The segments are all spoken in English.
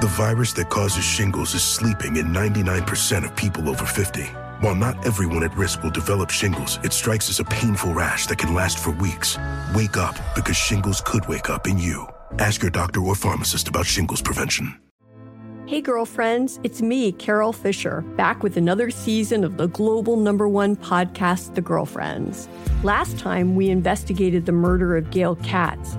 The virus that causes shingles is sleeping in 99% of people over 50. While not everyone at risk will develop shingles, it strikes as a painful rash that can last for weeks. Wake up because shingles could wake up in you. Ask your doctor or pharmacist about shingles prevention. Hey, girlfriends, it's me, Carol Fisher, back with another season of the global number one podcast, The Girlfriends. Last time, we investigated the murder of Gail Katz.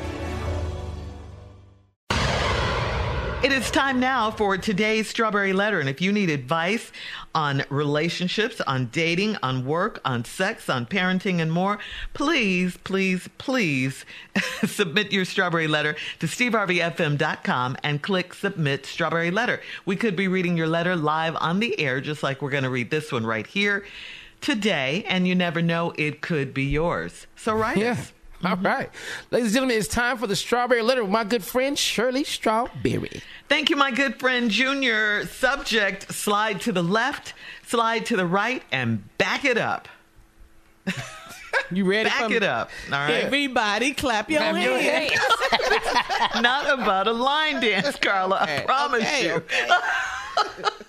It is time now for today's Strawberry Letter. And if you need advice on relationships, on dating, on work, on sex, on parenting, and more, please, please, please submit your Strawberry Letter to steveharveyfm.com and click Submit Strawberry Letter. We could be reading your letter live on the air, just like we're going to read this one right here today. And you never know, it could be yours. So write Yeah. us. All right. Ladies and gentlemen, it's time for the strawberry letter with my good friend Shirley Strawberry. Thank you, my good friend Junior. Subject slide to the left, slide to the right, and back it up. You ready? Back for it up. All right. Everybody clap your Clap your hands. Not about a line dance, Carla. I Okay, promise okay, you.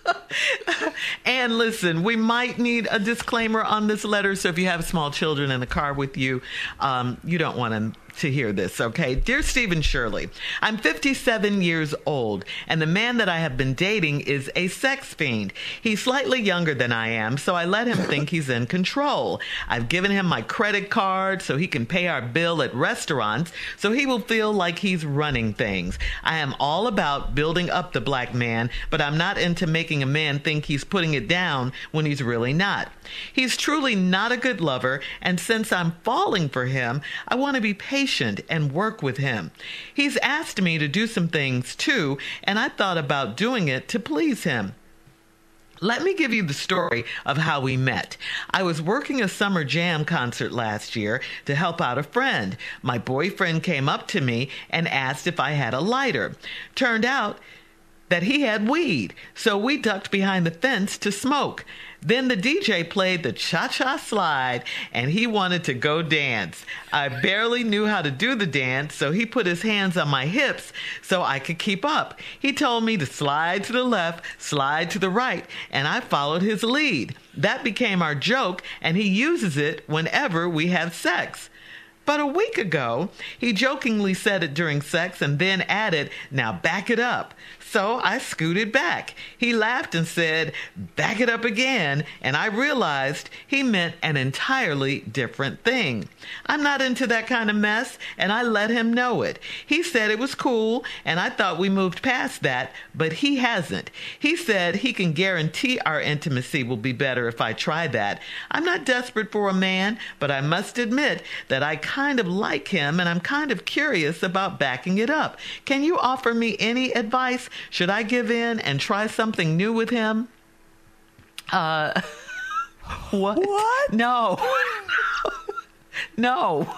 And listen, we might need a disclaimer on this letter. So if you have small children in the car with you, um, you don't want them to hear this, okay? Dear Stephen Shirley, I'm 57 years old, and the man that I have been dating is a sex fiend. He's slightly younger than I am, so I let him think he's in control. I've given him my credit card so he can pay our bill at restaurants, so he will feel like he's running things. I am all about building up the black man, but I'm not into making a man think he's putting it down when he's really not. He's truly not a good lover, and since I'm falling for him, I want to be patient and work with him. He's asked me to do some things too, and I thought about doing it to please him. Let me give you the story of how we met. I was working a summer jam concert last year to help out a friend. My boyfriend came up to me and asked if I had a lighter. Turned out that he had weed, so we ducked behind the fence to smoke. Then the DJ played the cha cha slide and he wanted to go dance. I barely knew how to do the dance, so he put his hands on my hips so I could keep up. He told me to slide to the left, slide to the right, and I followed his lead. That became our joke, and he uses it whenever we have sex. But a week ago, he jokingly said it during sex and then added, Now back it up. So I scooted back. He laughed and said, Back it up again. And I realized he meant an entirely different thing. I'm not into that kind of mess, and I let him know it. He said it was cool, and I thought we moved past that, but he hasn't. He said he can guarantee our intimacy will be better if I try that. I'm not desperate for a man, but I must admit that I kind of like him and I'm kind of curious about backing it up. Can you offer me any advice? Should I give in and try something new with him? Uh, what? What? No. no.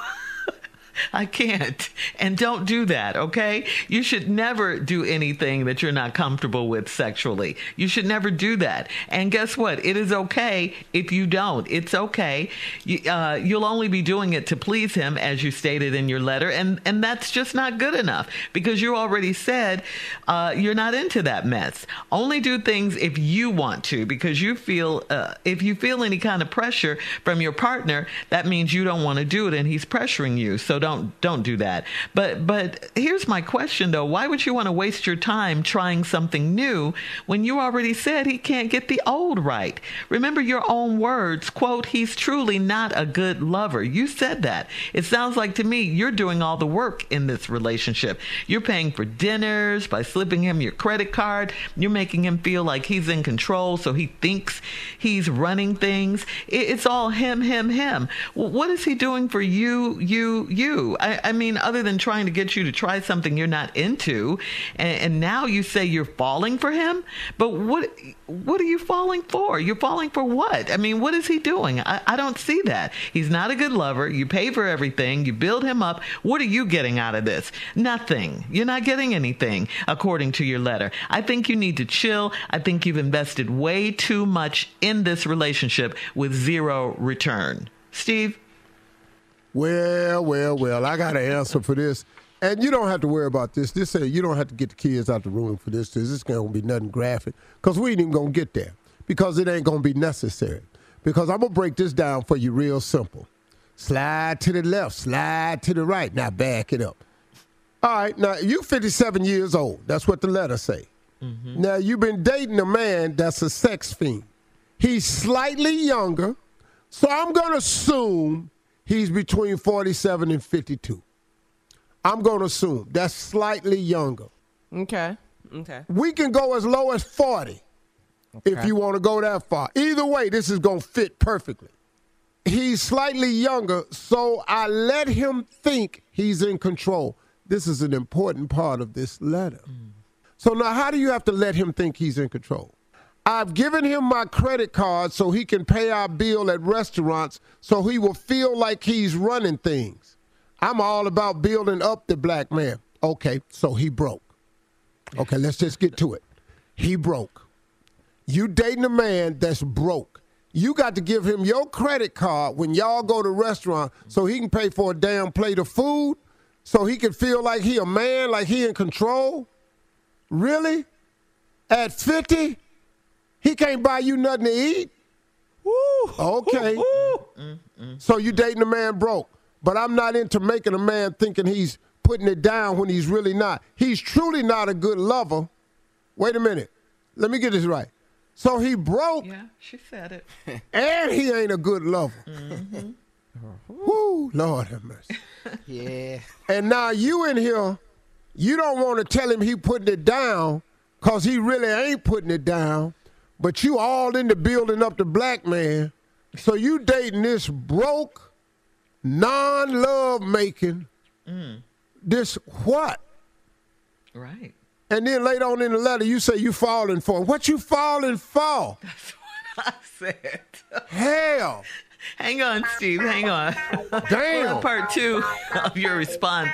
I can't. And don't do that, okay? You should never do anything that you're not comfortable with sexually. You should never do that. And guess what? It is okay if you don't. It's okay. You, uh, you'll only be doing it to please him, as you stated in your letter, and and that's just not good enough because you already said uh, you're not into that mess. Only do things if you want to, because you feel uh, if you feel any kind of pressure from your partner, that means you don't want to do it, and he's pressuring you. So don't don't do that. But but here's my question though: Why would you want to waste your time trying something new when you already said he can't get the old right? Remember your own words. Quote: He's truly not a good lover. You said that. It sounds like to me you're doing all the work in this relationship. You're paying for dinners by slipping him your credit card. You're making him feel like he's in control, so he thinks he's running things. It's all him, him, him. What is he doing for you, you, you? I, I mean, other than trying to get you to try something you're not into, and, and now you say you're falling for him. But what what are you falling for? You're falling for what? I mean, what is he doing? I, I don't see that. He's not a good lover. You pay for everything. You build him up. What are you getting out of this? Nothing. You're not getting anything, according to your letter. I think you need to chill. I think you've invested way too much in this relationship with zero return. Steve? Well, well, well, I got an answer for this. And you don't have to worry about this. This say you don't have to get the kids out the room for this. This is going to be nothing graphic because we ain't even going to get there because it ain't going to be necessary. Because I'm going to break this down for you real simple. Slide to the left, slide to the right. Now back it up. All right, now you 57 years old. That's what the letter say. Mm-hmm. Now you've been dating a man that's a sex fiend. He's slightly younger, so I'm going to assume he's between 47 and 52. I'm going to assume that's slightly younger. Okay. Okay. We can go as low as 40 okay. if you want to go that far. Either way, this is going to fit perfectly. He's slightly younger, so I let him think he's in control. This is an important part of this letter. Mm. So now, how do you have to let him think he's in control? I've given him my credit card so he can pay our bill at restaurants so he will feel like he's running things. I'm all about building up the black man. Okay, so he broke. Okay, let's just get to it. He broke. You dating a man that's broke. You got to give him your credit card when y'all go to restaurant so he can pay for a damn plate of food, so he can feel like he a man, like he in control. Really? At 50? He can't buy you nothing to eat? Woo. Okay. So you dating a man broke. But I'm not into making a man thinking he's putting it down when he's really not. He's truly not a good lover. Wait a minute. Let me get this right. So he broke. Yeah, she said it. And he ain't a good lover. Mm-hmm. Woo, Lord have mercy. yeah. And now you in here, you don't want to tell him he putting it down because he really ain't putting it down. But you all into building up the black man. So you dating this broke non love making, mm. this what? Right. And then later on in the letter, you say you falling for what you falling for? That's what I said. Hell. Hang on, Steve. Hang on. Damn. Part two of your response.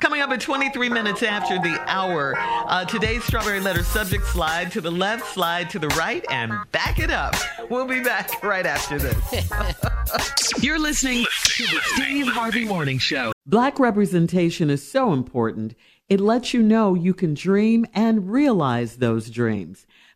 Coming up at 23 minutes after the hour. Uh, today's Strawberry Letter subject slide to the left, slide to the right, and back it up. We'll be back right after this. You're listening to the Steve Harvey Morning Show. Black representation is so important. It lets you know you can dream and realize those dreams.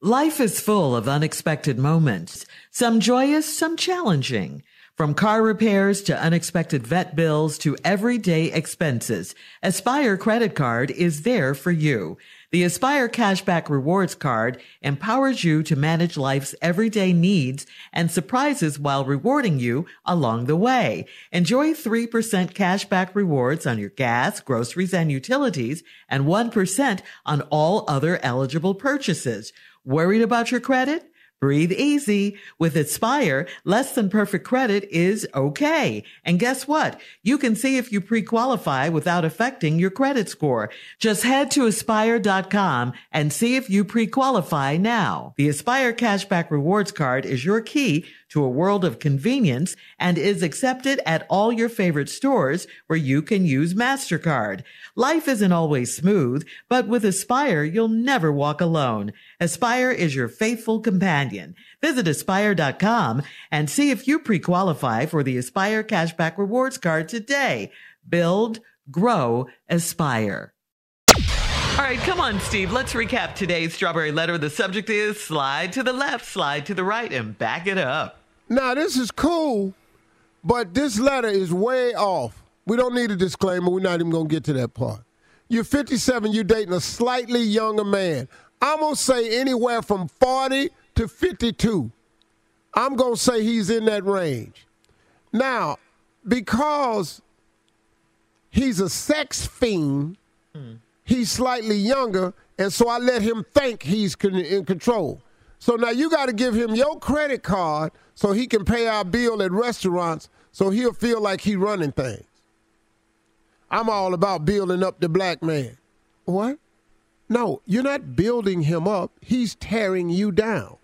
Life is full of unexpected moments, some joyous, some challenging. From car repairs to unexpected vet bills to everyday expenses, Aspire Credit Card is there for you. The Aspire Cashback Rewards Card empowers you to manage life's everyday needs and surprises while rewarding you along the way. Enjoy 3% cashback rewards on your gas, groceries, and utilities, and 1% on all other eligible purchases. Worried about your credit? Breathe easy. With Aspire, less than perfect credit is okay. And guess what? You can see if you pre-qualify without affecting your credit score. Just head to aspire.com and see if you pre-qualify now. The Aspire Cashback Rewards Card is your key to a world of convenience and is accepted at all your favorite stores where you can use MasterCard. Life isn't always smooth, but with Aspire, you'll never walk alone. Aspire is your faithful companion. Visit aspire.com and see if you pre-qualify for the Aspire Cashback Rewards Card today. Build, grow, aspire. All right, come on, Steve. Let's recap today's Strawberry Letter. The subject is slide to the left, slide to the right, and back it up. Now, this is cool, but this letter is way off. We don't need a disclaimer. We're not even going to get to that part. You're 57, you're dating a slightly younger man. I'm going to say anywhere from 40 to 52. I'm going to say he's in that range. Now, because he's a sex fiend, hmm. He's slightly younger, and so I let him think he's con- in control. So now you got to give him your credit card so he can pay our bill at restaurants so he'll feel like he running things. I'm all about building up the black man. What? No, you're not building him up. He's tearing you down.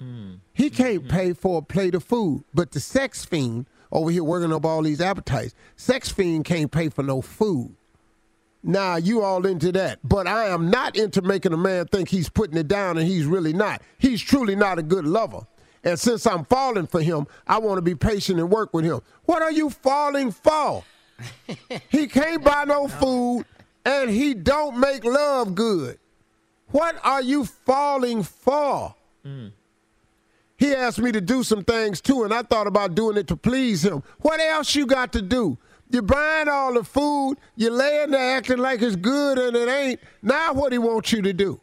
Mm. He can't mm-hmm. pay for a plate of food, but the sex fiend over here working up all these appetites, sex fiend can't pay for no food. Now you all into that, but I am not into making a man think he's putting it down and he's really not. He's truly not a good lover. And since I'm falling for him, I want to be patient and work with him. What are you falling for? he can't buy no food and he don't make love good. What are you falling for? Mm. He asked me to do some things too, and I thought about doing it to please him. What else you got to do? You're buying all the food, you're laying there acting like it's good and it ain't. Now what he wants you to do?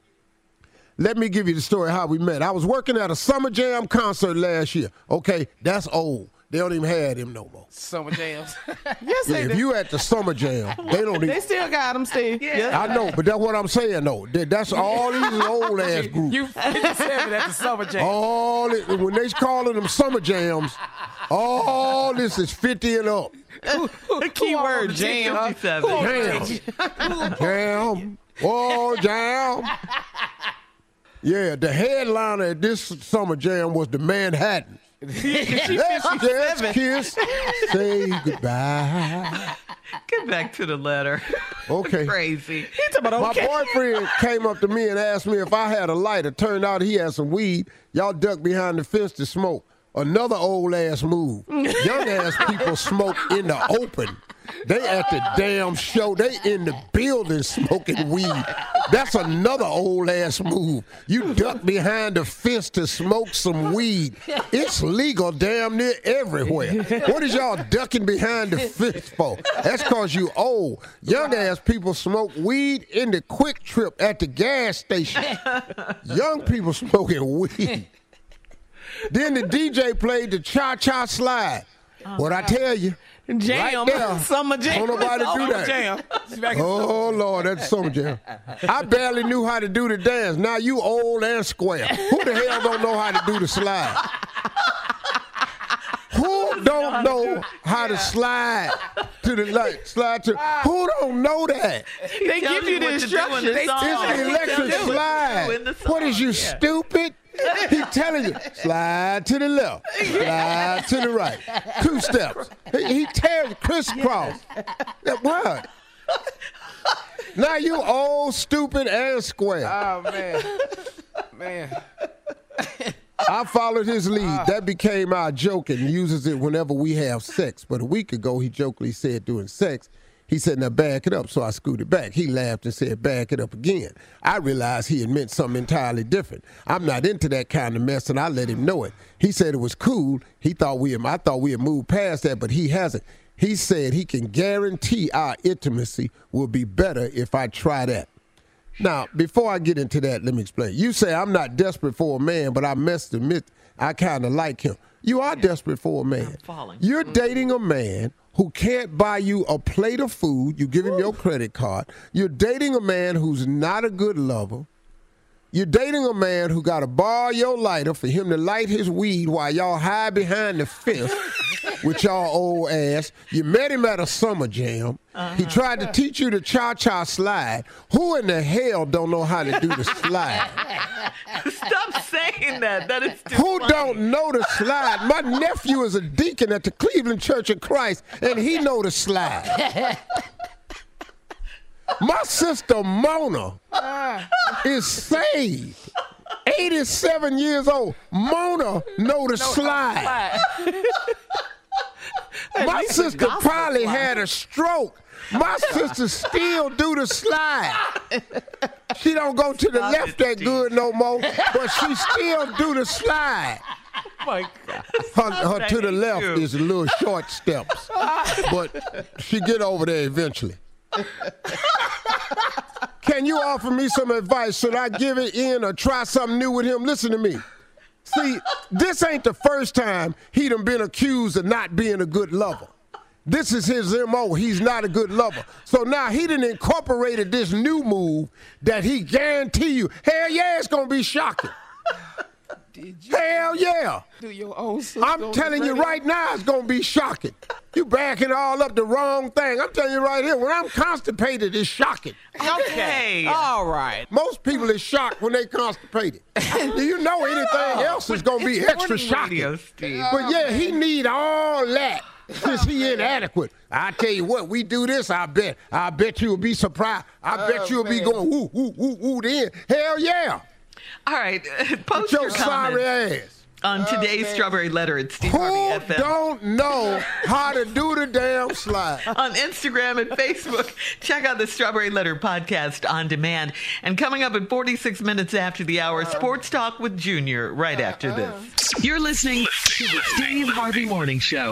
Let me give you the story how we met. I was working at a summer jam concert last year. Okay, that's old. They don't even have them no more. Summer jams. Yes, Yeah, they if do. you at the summer jam, they don't Even, They still got them, Steve. Yeah. I know, but that's what I'm saying though. That- That's all these old ass groups. you 57 at the summer jam. All it, when they calling them summer jams, all this is 50 and up. The key word jam. 57. Jam. jam. Oh, jam. Yeah, the headliner at this summer jam was the Manhattan. Let's just kiss, say goodbye. Get back to the letter. Okay. Crazy. My boyfriend came up to me and asked me if I had a lighter. Turned out he had some weed. Y'all ducked behind the fence to smoke. Another old ass move. Young ass people smoke in the open. They at the damn show. They in the building smoking weed. That's another old ass move. You duck behind the fence to smoke some weed. It's legal damn near everywhere. What is y'all ducking behind the fence for? That's cause you old. Young ass people smoke weed in the QuikTrip at the gas station. Young people smoking weed. Then the DJ played the cha cha slide. Oh, what I tell you? Jam. Right there. Summer jam. Don't nobody do that. Jam. Oh Lord, that's summer jam. I barely knew how to do the dance. Now you old and square. Who the hell don't know how to do the slide? Who don't know how to slide to the like slide to? Who don't know that? They give you the what to do in instructions. They song. It's you. the electric you what to do in slide. What is you stupid? He telling you slide to the left, slide to the right, two steps. He, he tells you crisscross. That what? Now you old, stupid, and square. Oh, man. Man. I followed his lead. Uh. That became our joke and uses it whenever we have sex. But a week ago, he jokingly said during sex, he said, now back it up. So I scooted back. He laughed and said, back it up again. I realized he had meant something entirely different. I'm not into that kind of mess, and I let him know it. He said it was cool. He thought we had, I thought we had moved past that, but he hasn't. He said he can guarantee our intimacy will be better if I try that. Now, before I get into that, let me explain. You say I'm not desperate for a man, but I must admit I kind of like him. You are desperate for a man. falling. You're mm-hmm. dating a man who can't buy you a plate of food. You give him your credit card. You're dating a man who's not a good lover. You're dating a man who got to borrow your lighter for him to light his weed while y'all hide behind the fence with y'all old ass. You met him at a summer jam. He uh-huh. tried to teach you the cha cha slide. Who in the hell don't know how to do the slide? Stop saying that. That is Who funny. don't know the slide? My nephew is a deacon at the Cleveland Church of Christ, and he know the slide. My sister Mona is saved. 87 years old. Mona know the slide. My sister probably had a stroke. My sister still do the slide. She don't go to the Stop left that good no more, but she still do the slide. My God. Her, her to the left you. is a little short steps, but she get over there eventually. Can you offer me some advice? Should I give it in or try something new with him? Listen to me. See, this ain't the first time he done been accused of not being a good lover. This is his MO. He's not a good lover. So now he done incorporated this new move that he guarantee you, hell yeah, it's gonna be shocking. Hell yeah. Do your own sister I'm telling you right now, it's gonna be shocking. You backing all up the wrong thing. I'm telling you right here, when I'm constipated, it's shocking. Okay. All right. Most people is shocked when they constipated. Do you know anything else is gonna be extra shocking? radio, But yeah, he need all that since he inadequate. I tell you what, we do this, I bet. I bet you'll be surprised. I bet you'll be going woo woo woo woo then. Hell yeah. All right. Uh, with Post your your sorry ass. on today's Strawberry Letter at Steve Who Harvey FM. don't know how to do the damn slide? on Instagram and Facebook. Check out the Strawberry Letter podcast on demand. And coming up at 46 minutes after the hour, Sports Talk with Junior right after this. You're listening to the Steve Harvey Morning Show.